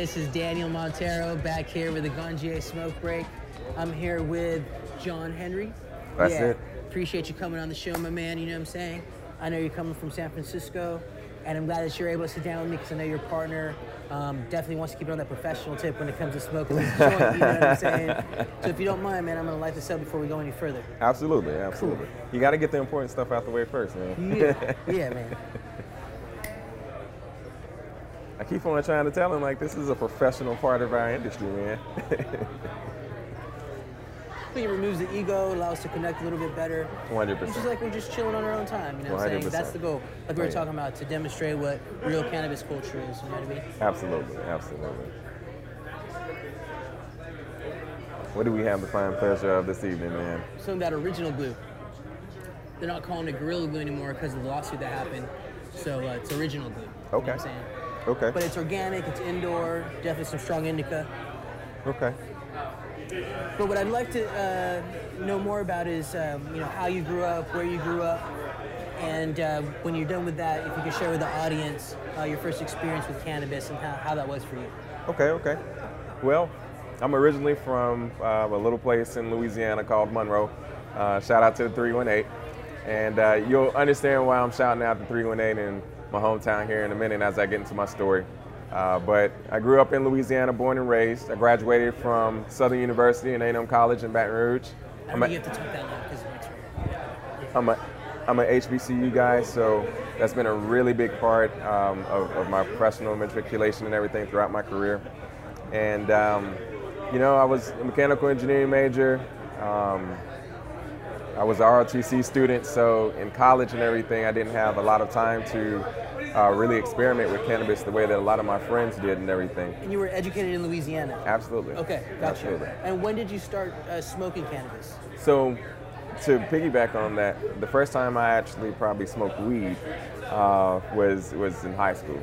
This is Daniel Montero back here with the Ganjier Smoke Break. I'm here with John Henry. That's it. Appreciate you coming on the show, my man. You know what I'm saying? I know you're coming from San Francisco, and I'm glad that you're able to sit down with me because I know your partner um, definitely wants to keep it on that professional tip when it comes to smoking joint. You know what I'm saying? So if you don't mind, man, I'm gonna light this up before we go any further. Absolutely, absolutely. You got to get the important stuff out the way first, man. Yeah, yeah, man. I keep on trying to tell him like this is a professional part of our industry, man. I think it removes the ego, allows us to connect a little bit better. 100%. It's just like we're just chilling on our own time, you know what I'm saying? 100%. That's the goal. Like we were talking about, to demonstrate what real cannabis culture is, you know what I mean? Absolutely, absolutely. What do we have the fine pleasure of this evening, man? Some of that original glue. They're not calling it Gorilla Glue anymore because of the lawsuit that happened. So uh, it's original glue. You know Okay. what I'm saying? Okay. But it's organic, it's indoor, definitely some strong indica. Okay. But what I'd like to uh, know more about is, um, you know, how you grew up, where you grew up, and uh, when you're done with that, if you could share with the audience uh, your first experience with cannabis and how, how that was for you. Okay, okay. Well, I'm originally from uh, a little place in Louisiana called Monroe. Uh, shout out to the 318. And uh, you'll understand why I'm shouting out the 318 in my hometown here in a minute as I get into my story. Uh, but I grew up in Louisiana, born and raised. I graduated from Southern University and A&M College in Baton Rouge. I'm a- you have to talk that loud because it's I'm a I'm an HBCU guy, so that's been a really big part um, of, of my professional matriculation and everything throughout my career. And um, you know, I was a mechanical engineering major. Um, I was a ROTC student, so in college and everything, I didn't have a lot of time to uh, really experiment with cannabis the way that a lot of my friends did and everything. And you were educated in Louisiana. Absolutely. Okay, gotcha. Absolutely. And when did you start uh, smoking cannabis? So, to piggyback on that, the first time I actually probably smoked weed uh, was was in high school,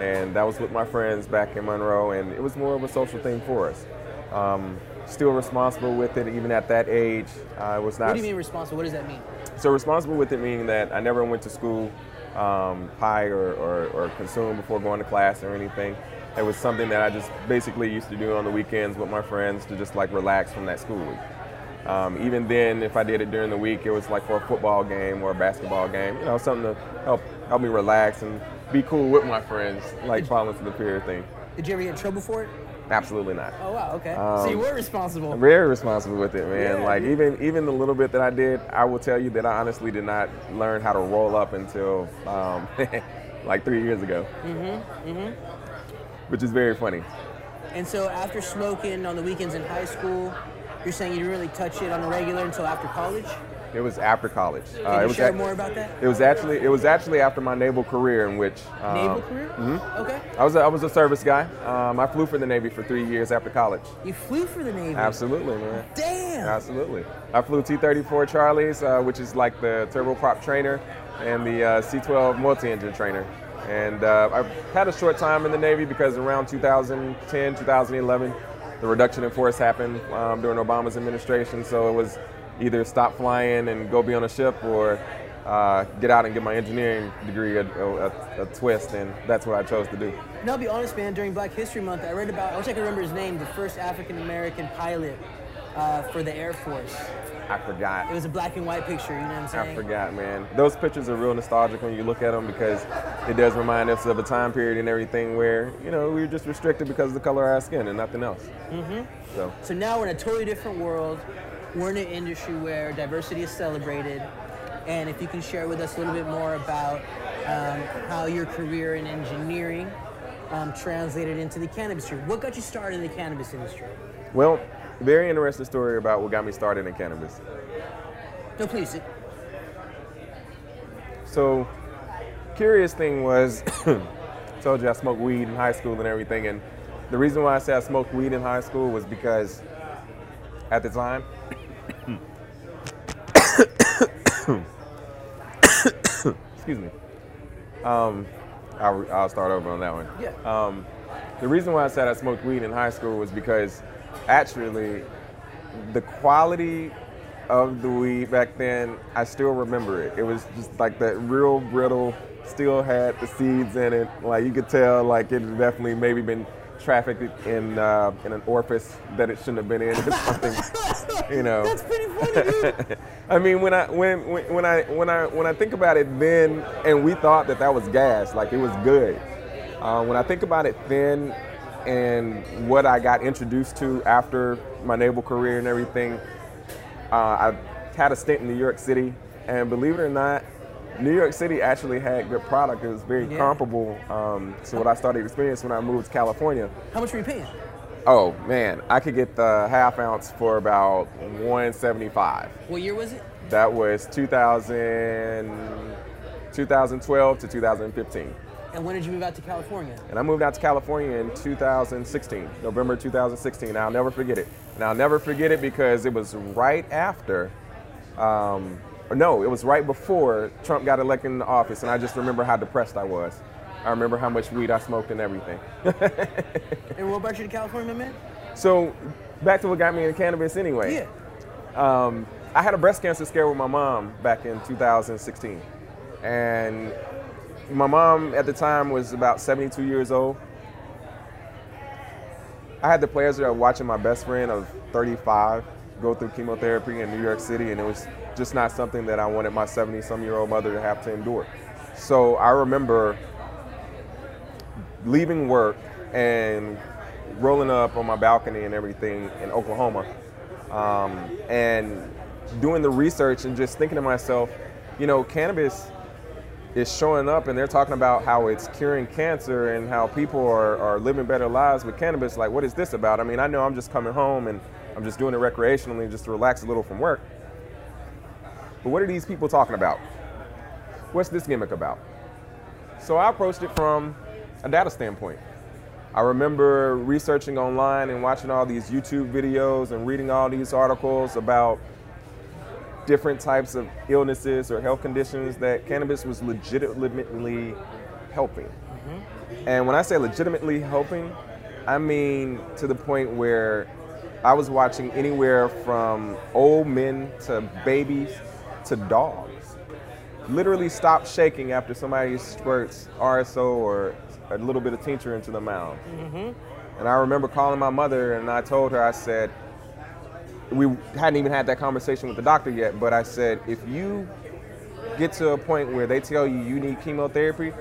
and that was with my friends back in Monroe, and it was more of a social thing for us. Um, still responsible with it, even at that age. I was not What do you mean responsible? What does that mean? so responsible with it meaning that I never went to school um, high or, or, or consumed before going to class or anything. It was something that I just basically used to do on the weekends with my friends to just like relax from that school week. Um, even then, if I did it during the week, it was like for a football game or a basketball game, you know, something to help help me relax and be cool with my friends, like following the peer thing. Did you ever get in trouble for it? Absolutely not. Oh wow, okay. so you Um, were responsible. Very responsible with it, man. Yeah, like even even the little bit that I did, I will tell you that I honestly did not learn how to roll up until um, like three years ago. Mm-hmm. Mm-hmm. Which is very funny. And so after smoking on the weekends in high school, you're saying you didn't really touch it on a regular until after college? It was after college. Can Uh, it you was share more about that? It was actually it was actually after my naval career in which um, Naval career? Okay. I was a, I was a service guy. Um, I flew for the Navy for three years after college. You flew for the Navy. Absolutely, man. Damn. Absolutely. I flew T-34 Charlies, uh, which is like the turboprop trainer, and the uh, C-12 multi-engine trainer. And uh, I had a short time in the Navy because around 2010, 2011, the reduction in force happened um, during Obama's administration. So it was either stop flying and go be on a ship, or uh, get out and get my engineering degree a, a, a twist. And that's what I chose to do. And I'll be honest, man. During Black History Month, I read about. I wish I could remember his name. The first African American pilot uh, for the Air Force. I forgot. It was a black and white picture. You know what I'm saying? I forgot, man. Those pictures are real nostalgic when you look at them because it does remind us of a time period and everything where, you know, we were just restricted because of the color of our skin and nothing else. Mm-hmm. So, So now we're in a totally different world. We're in an industry where diversity is celebrated. And if you can share with us a little bit more about um, how your career in engineering um, translated into the cannabis industry. What got you started in the cannabis industry? well, very interesting story about what got me started in cannabis. No, please. So, curious thing was, told you I smoked weed in high school and everything, and the reason why I say I smoked weed in high school was because at the time, excuse me, um, I'll, I'll start over on that one. Yeah. Um, the reason why I said I smoked weed in high school was because actually the quality of the weed back then, I still remember it. It was just like that real brittle, still had the seeds in it. Like you could tell, like it had definitely maybe been trafficked in uh, in an orifice that it shouldn't have been in or something. you know. That's pretty funny, dude. I mean, when I when, when when I when I when I think about it then, and we thought that that was gas, like it was good. Uh, when I think about it then, and what I got introduced to after my naval career and everything, uh, I had a stint in New York City, and believe it or not, New York City actually had good product. It was very Yeah. comparable um, to what I started experiencing when I moved to California. How much were you paying? Oh man, I could get the half ounce for about 175. What year was it? That was 2000, 2012 to 2015. And when did you move out to California? And I moved out to California in 2016, November 2016. I'll never forget it. And I'll never forget it because it was right after, um, no, it was right before Trump got elected into office. And I just remember how depressed I was. I remember how much weed I smoked and everything. And what brought you to California, man? so, back to what got me into cannabis anyway. Yeah. Um, I had a breast cancer scare with my mom back in 2016. And my mom at the time was about 72 years old. I had the pleasure of watching my best friend of 35 go through chemotherapy in New York City, and it was just not something that I wanted my 70 some year old mother to have to endure. So I remember leaving work and rolling up on my balcony and everything in Oklahoma um, and doing the research and just thinking to myself, you know, cannabis is showing up and they're talking about how it's curing cancer and how people are, are living better lives with cannabis. Like, what is this about? I mean, I know I'm just coming home and I'm just doing it recreationally just to relax a little from work. But what are these people talking about? What's this gimmick about? So I approached it from a data standpoint. I remember researching online and watching all these YouTube videos and reading all these articles about different types of illnesses or health conditions that cannabis was legitimately helping. Mm-hmm. And when I say legitimately helping, I mean to the point where I was watching anywhere from old men to babies to dogs literally stop shaking after somebody squirts RSO or a little bit of tincture into the mouth. Mm-hmm. And I remember calling my mother and I told her, I said, we hadn't even had that conversation with the doctor yet, but I said, if you get to a point where they tell you you need chemotherapy,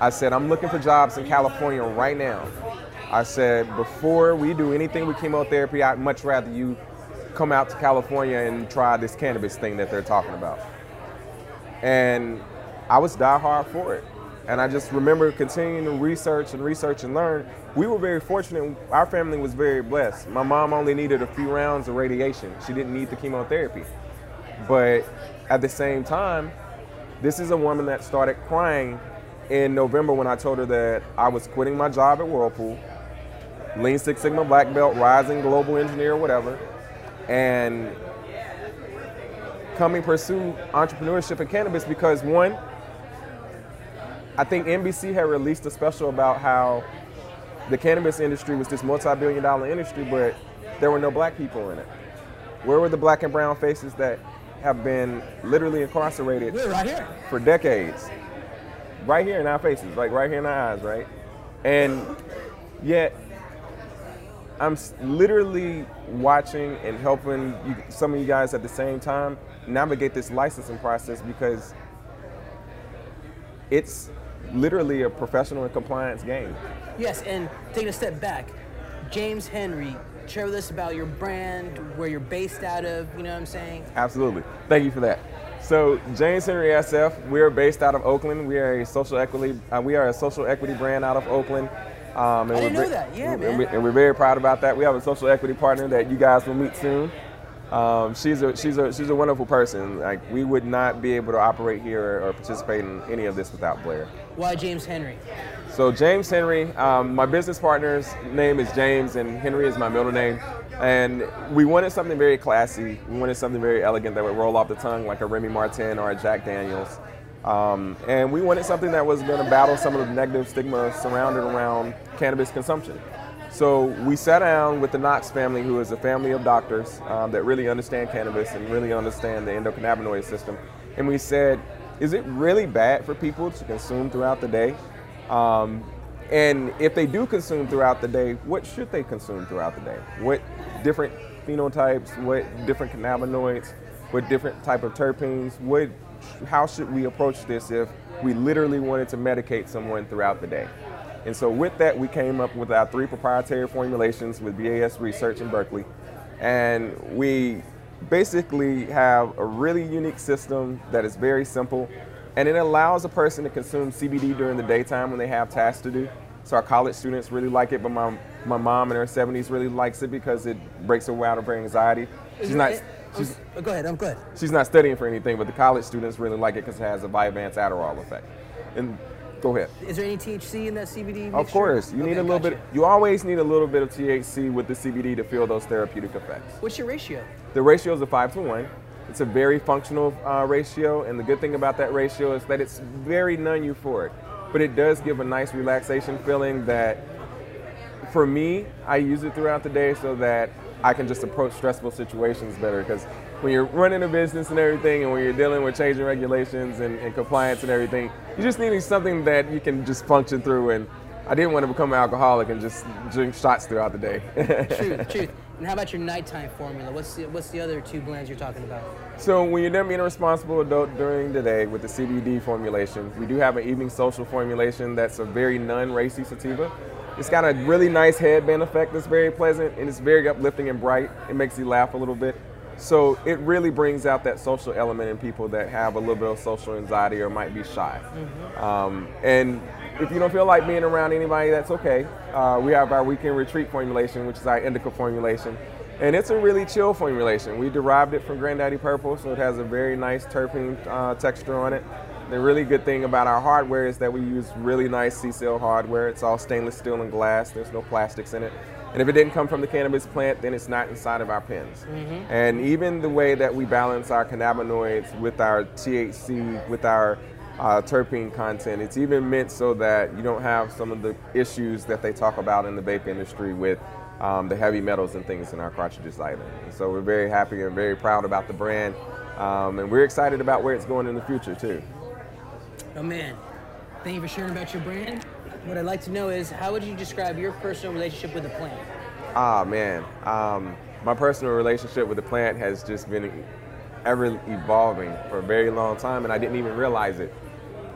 I said, I'm looking for jobs in California right now. I said, before we do anything with chemotherapy, I'd much rather you come out to California and try this cannabis thing that they're talking about. And I was die hard for it. And I just remember continuing to research and research and learn. We were very fortunate. Our family was very blessed. My mom only needed a few rounds of radiation. She didn't need the chemotherapy. But at the same time, this is a woman that started crying in November when I told her that I was quitting my job at Whirlpool, Lean Six Sigma Black Belt, rising global engineer, whatever, and coming pursue entrepreneurship in cannabis because one, I think NBC had released a special about how the cannabis industry was this multi-billion dollar industry, but there were no black people in it. Where were the black and brown faces that have been literally incarcerated right here. for decades? Right here in our faces, like right here in our eyes, right? And yet, I'm literally watching and helping you, some of you guys at the same time navigate this licensing process because it's literally a professional and compliance game. Yes, and taking a step back, James Henry, share with us about your brand, where you're based out of, you know what I'm saying? Absolutely. Thank you for that. So James Henry SF, we're based out of Oakland. We are a social equity. Uh, we are a social equity brand out of Oakland. Um, and I didn't know that. Yeah, and man. we- and we're very proud about that. We have a social equity partner that you guys will meet soon. Um, she's a she's a she's a wonderful person. Like we would not be able to operate here or participate in any of this without Blair. Why James Henry? So James Henry, um, my business partner's name is James, and Henry is my middle name. And we wanted something very classy. We wanted something very elegant that would roll off the tongue, like a Remy Martin or a Jack Daniels. Um, and we wanted something that was going to battle some of the negative stigma surrounded around cannabis consumption. So we sat down with the Knox family, who is a family of doctors um, that really understand cannabis and really understand the endocannabinoid system. And we said, is it really bad for people to consume throughout the day? Um, and if they do consume throughout the day, what should they consume throughout the day? What different phenotypes, what different cannabinoids, what different type of terpenes, what, how should we approach this if we literally wanted to medicate someone throughout the day? And so with that, we came up with our three proprietary formulations with BAS Research in Berkeley. And we basically have a really unique system that is very simple and it allows a person to consume CBD during the daytime when they have tasks to do. So our college students really like it, but my, my mom in her 70s really likes it because it breaks her out of her anxiety. She's not. Oh, she's, oh, go ahead. I'm good. She's not studying for anything, but the college students really like it because it has a Vyvanse Adderall effect. And go ahead. Is there any THC in that CBD? Mixture? Of course, you okay, need a little gotcha. bit. You always need a little bit of THC with the CBD to feel those therapeutic effects. What's your ratio? The ratio is a five to one. It's a very functional uh, ratio, and the good thing about that ratio is that it's very non-euphoric, but it does give a nice relaxation feeling that, for me, I use it throughout the day so that I can just approach stressful situations better. Because when you're running a business and everything, and when you're dealing with changing regulations and, and compliance and everything, you just need something that you can just function through. And I didn't want to become an alcoholic and just drink shots throughout the day. truth, truth. And how about your nighttime formula? What's the, what's the other two blends you're talking about? So when you're done being a responsible adult during the day with the CBD formulation, we do have an evening social formulation that's a very non-racy sativa. It's got a really nice headband effect that's very pleasant and it's very uplifting and bright. It makes you laugh a little bit. So it really brings out that social element in people that have a little bit of social anxiety or might be shy. Mm-hmm. Um, and if you don't feel like being around anybody, that's okay. Uh, we have our weekend retreat formulation, which is our indica formulation. And it's a really chill formulation. We derived it from Granddaddy Purple, so it has a very nice terpene uh, texture on it. The really good thing about our hardware is that we use really nice CCELL hardware. It's all stainless steel and glass. There's no plastics in it. And if it didn't come from the cannabis plant, then it's not inside of our pens. Mm-hmm. And even the way that we balance our cannabinoids with our THC, with our uh, terpene content. It's even meant so that you don't have some of the issues that they talk about in the vape industry with um, the heavy metals and things in our cartridges either. And so we're very happy and very proud about the brand, um, and we're excited about where it's going in the future too. Oh man, thank you for sharing about your brand. What I'd like to know is how would you describe your personal relationship with the plant? Ah man, um, my personal relationship with the plant has just been ever evolving for a very long time, and I didn't even realize it.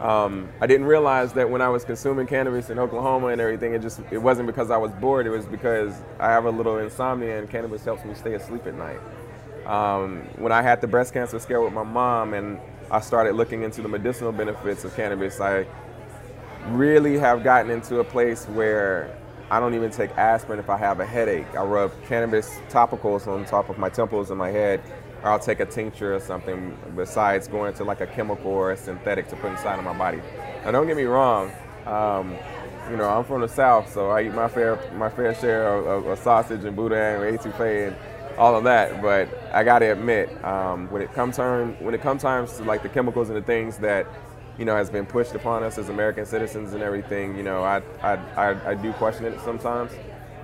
Um, I didn't realize that when I was consuming cannabis in Oklahoma and everything, it just it wasn't because I was bored. It was because I have a little insomnia, and cannabis helps me stay asleep at night. Um, when I had the breast cancer scare with my mom, and I started looking into the medicinal benefits of cannabis, I really have gotten into a place where I don't even take aspirin if I have a headache. I rub cannabis topicals on top of my temples and my head or I'll take a tincture or something besides going to like a chemical or a synthetic to put inside of my body. Now, don't get me wrong. Um, you know, I'm from the South, so I eat my fair my fair share of, of, of sausage and boudin and etouffee and all of that. But I got to admit, um, when it comes when it comes times to like the chemicals and the things that you know has been pushed upon us as American citizens and everything, you know, I I, I, I do question it sometimes.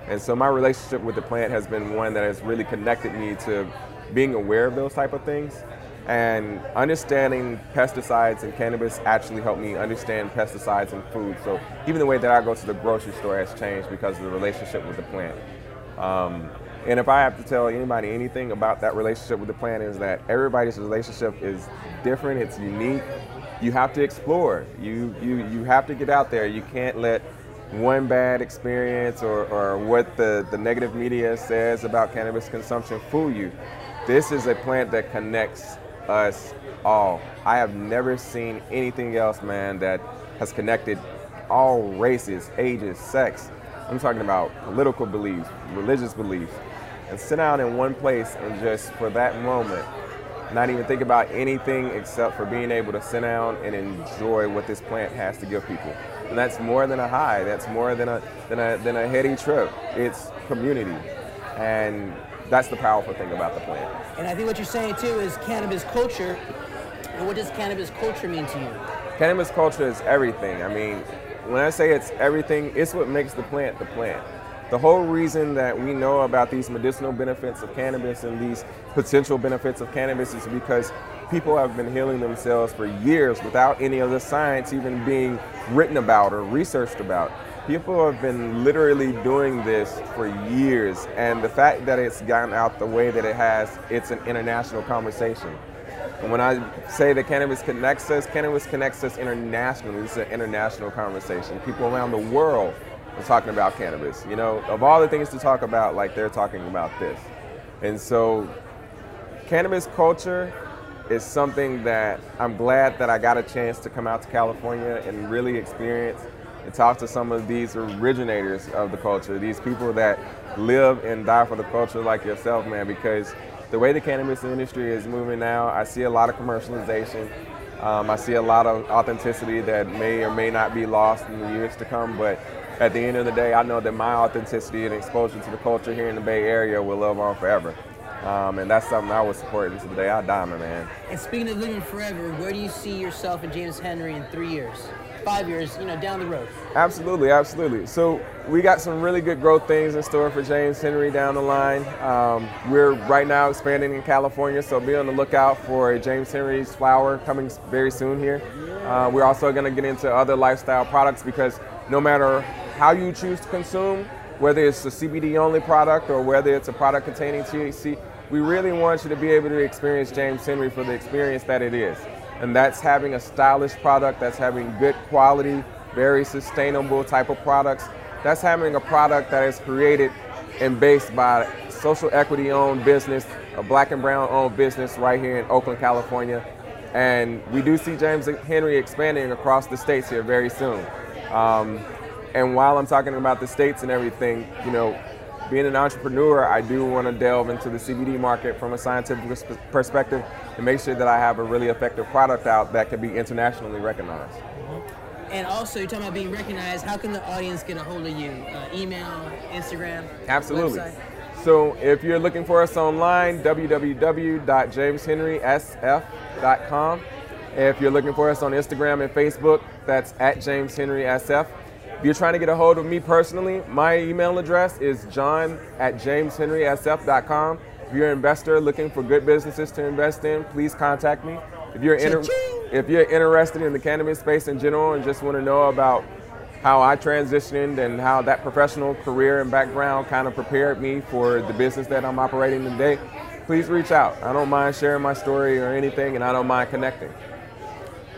And so my relationship with the plant has been one that has really connected me to being aware of those type of things and understanding pesticides and cannabis actually helped me understand pesticides and food. So even the way that I go to the grocery store has changed because of the relationship with the plant. Um, and if I have to tell anybody anything about that relationship with the plant is that everybody's relationship is different, it's unique. You have to explore. You you you have to get out there. You can't let one bad experience or, or what the, the negative media says about cannabis consumption fool you. This is a plant that connects us all. I have never seen anything else, man, that has connected all races, ages, sex. I'm talking about political beliefs, religious beliefs, and sit down in one place and just for that moment, not even think about anything except for being able to sit down and enjoy what this plant has to give people. And that's more than a high. That's more than a than a than a heady trip. It's community. And that's the powerful thing about the plant. And I think what you're saying too is cannabis culture. And what does cannabis culture mean to you? Cannabis culture is everything. I mean, when I say it's everything, it's what makes the plant the plant. The whole reason that we know about these medicinal benefits of cannabis and these potential benefits of cannabis is because people have been healing themselves for years without any of the science even being written about or researched about. people have been literally doing this for years, and the fact that it's gotten out the way that it has, it's an international conversation. And when I say that cannabis connects us, cannabis connects us internationally. It's an international conversation. People around the world talking about cannabis. You know, of all the things to talk about, like they're talking about this. And so, cannabis culture is something that I'm glad that I got a chance to come out to California and really experience and talk to some of these originators of the culture, these people that live and die for the culture like yourself, man, because the way the cannabis industry is moving now, I see a lot of commercialization. Um, I see a lot of authenticity that may or may not be lost in the years to come. But at the end of the day, I know that my authenticity and exposure to the culture here in the Bay Area will live on forever. Um, and that's something I will support until the day I die, my man. And speaking of living forever, where do you see yourself and James Henry in three years? five years, you know, down the road? Absolutely, absolutely. So we got some really good growth things in store for James Henry down the line. Um, we're right now expanding in California, so be on the lookout for a James Henry's flower coming very soon here. Uh, we're also going to get into other lifestyle products because no matter how you choose to consume, whether it's a CBD only product or whether it's a product containing THC, we really want you to be able to experience James Henry for the experience that it is and that's having a stylish product, that's having good quality, very sustainable type of products. That's having a product that is created and based by social equity owned business, a black and brown owned business right here in Oakland, California. And we do see James Henry expanding across the states here very soon. Um, and while I'm talking about the states and everything, you know, being an entrepreneur, I do want to delve into the CBD market from a scientific perspective and make sure that I have a really effective product out that can be internationally recognized. Mm-hmm. And also, you're talking about being recognized. How can the audience get a hold of you? Uh, email, Instagram, Absolutely. Website? So if you're looking for us online, www.jameshenrysf.com. If you're looking for us on Instagram and Facebook, that's at James Henry SF. If you're trying to get a hold of me personally, my email address is john at jameshenrysf.com. If you're an investor looking for good businesses to invest in, please contact me. If you're, inter- if you're interested in the cannabis space in general and just want to know about how I transitioned and how that professional career and background kind of prepared me for the business that I'm operating today, please reach out. I don't mind sharing my story or anything, and I don't mind connecting.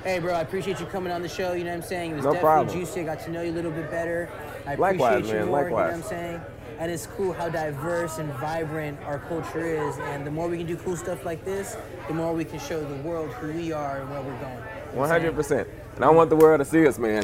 Hey, bro, I appreciate you coming on the show. You know what I'm saying? It was no definitely problem. juicy. I got to know you a little bit better. I Likewise, appreciate man. you more. Likewise. You know what I'm saying? And it's cool how diverse and vibrant our culture is. And the more we can do cool stuff like this, the more we can show the world who we are and where we're going. 100%. And I want the world to see us, man.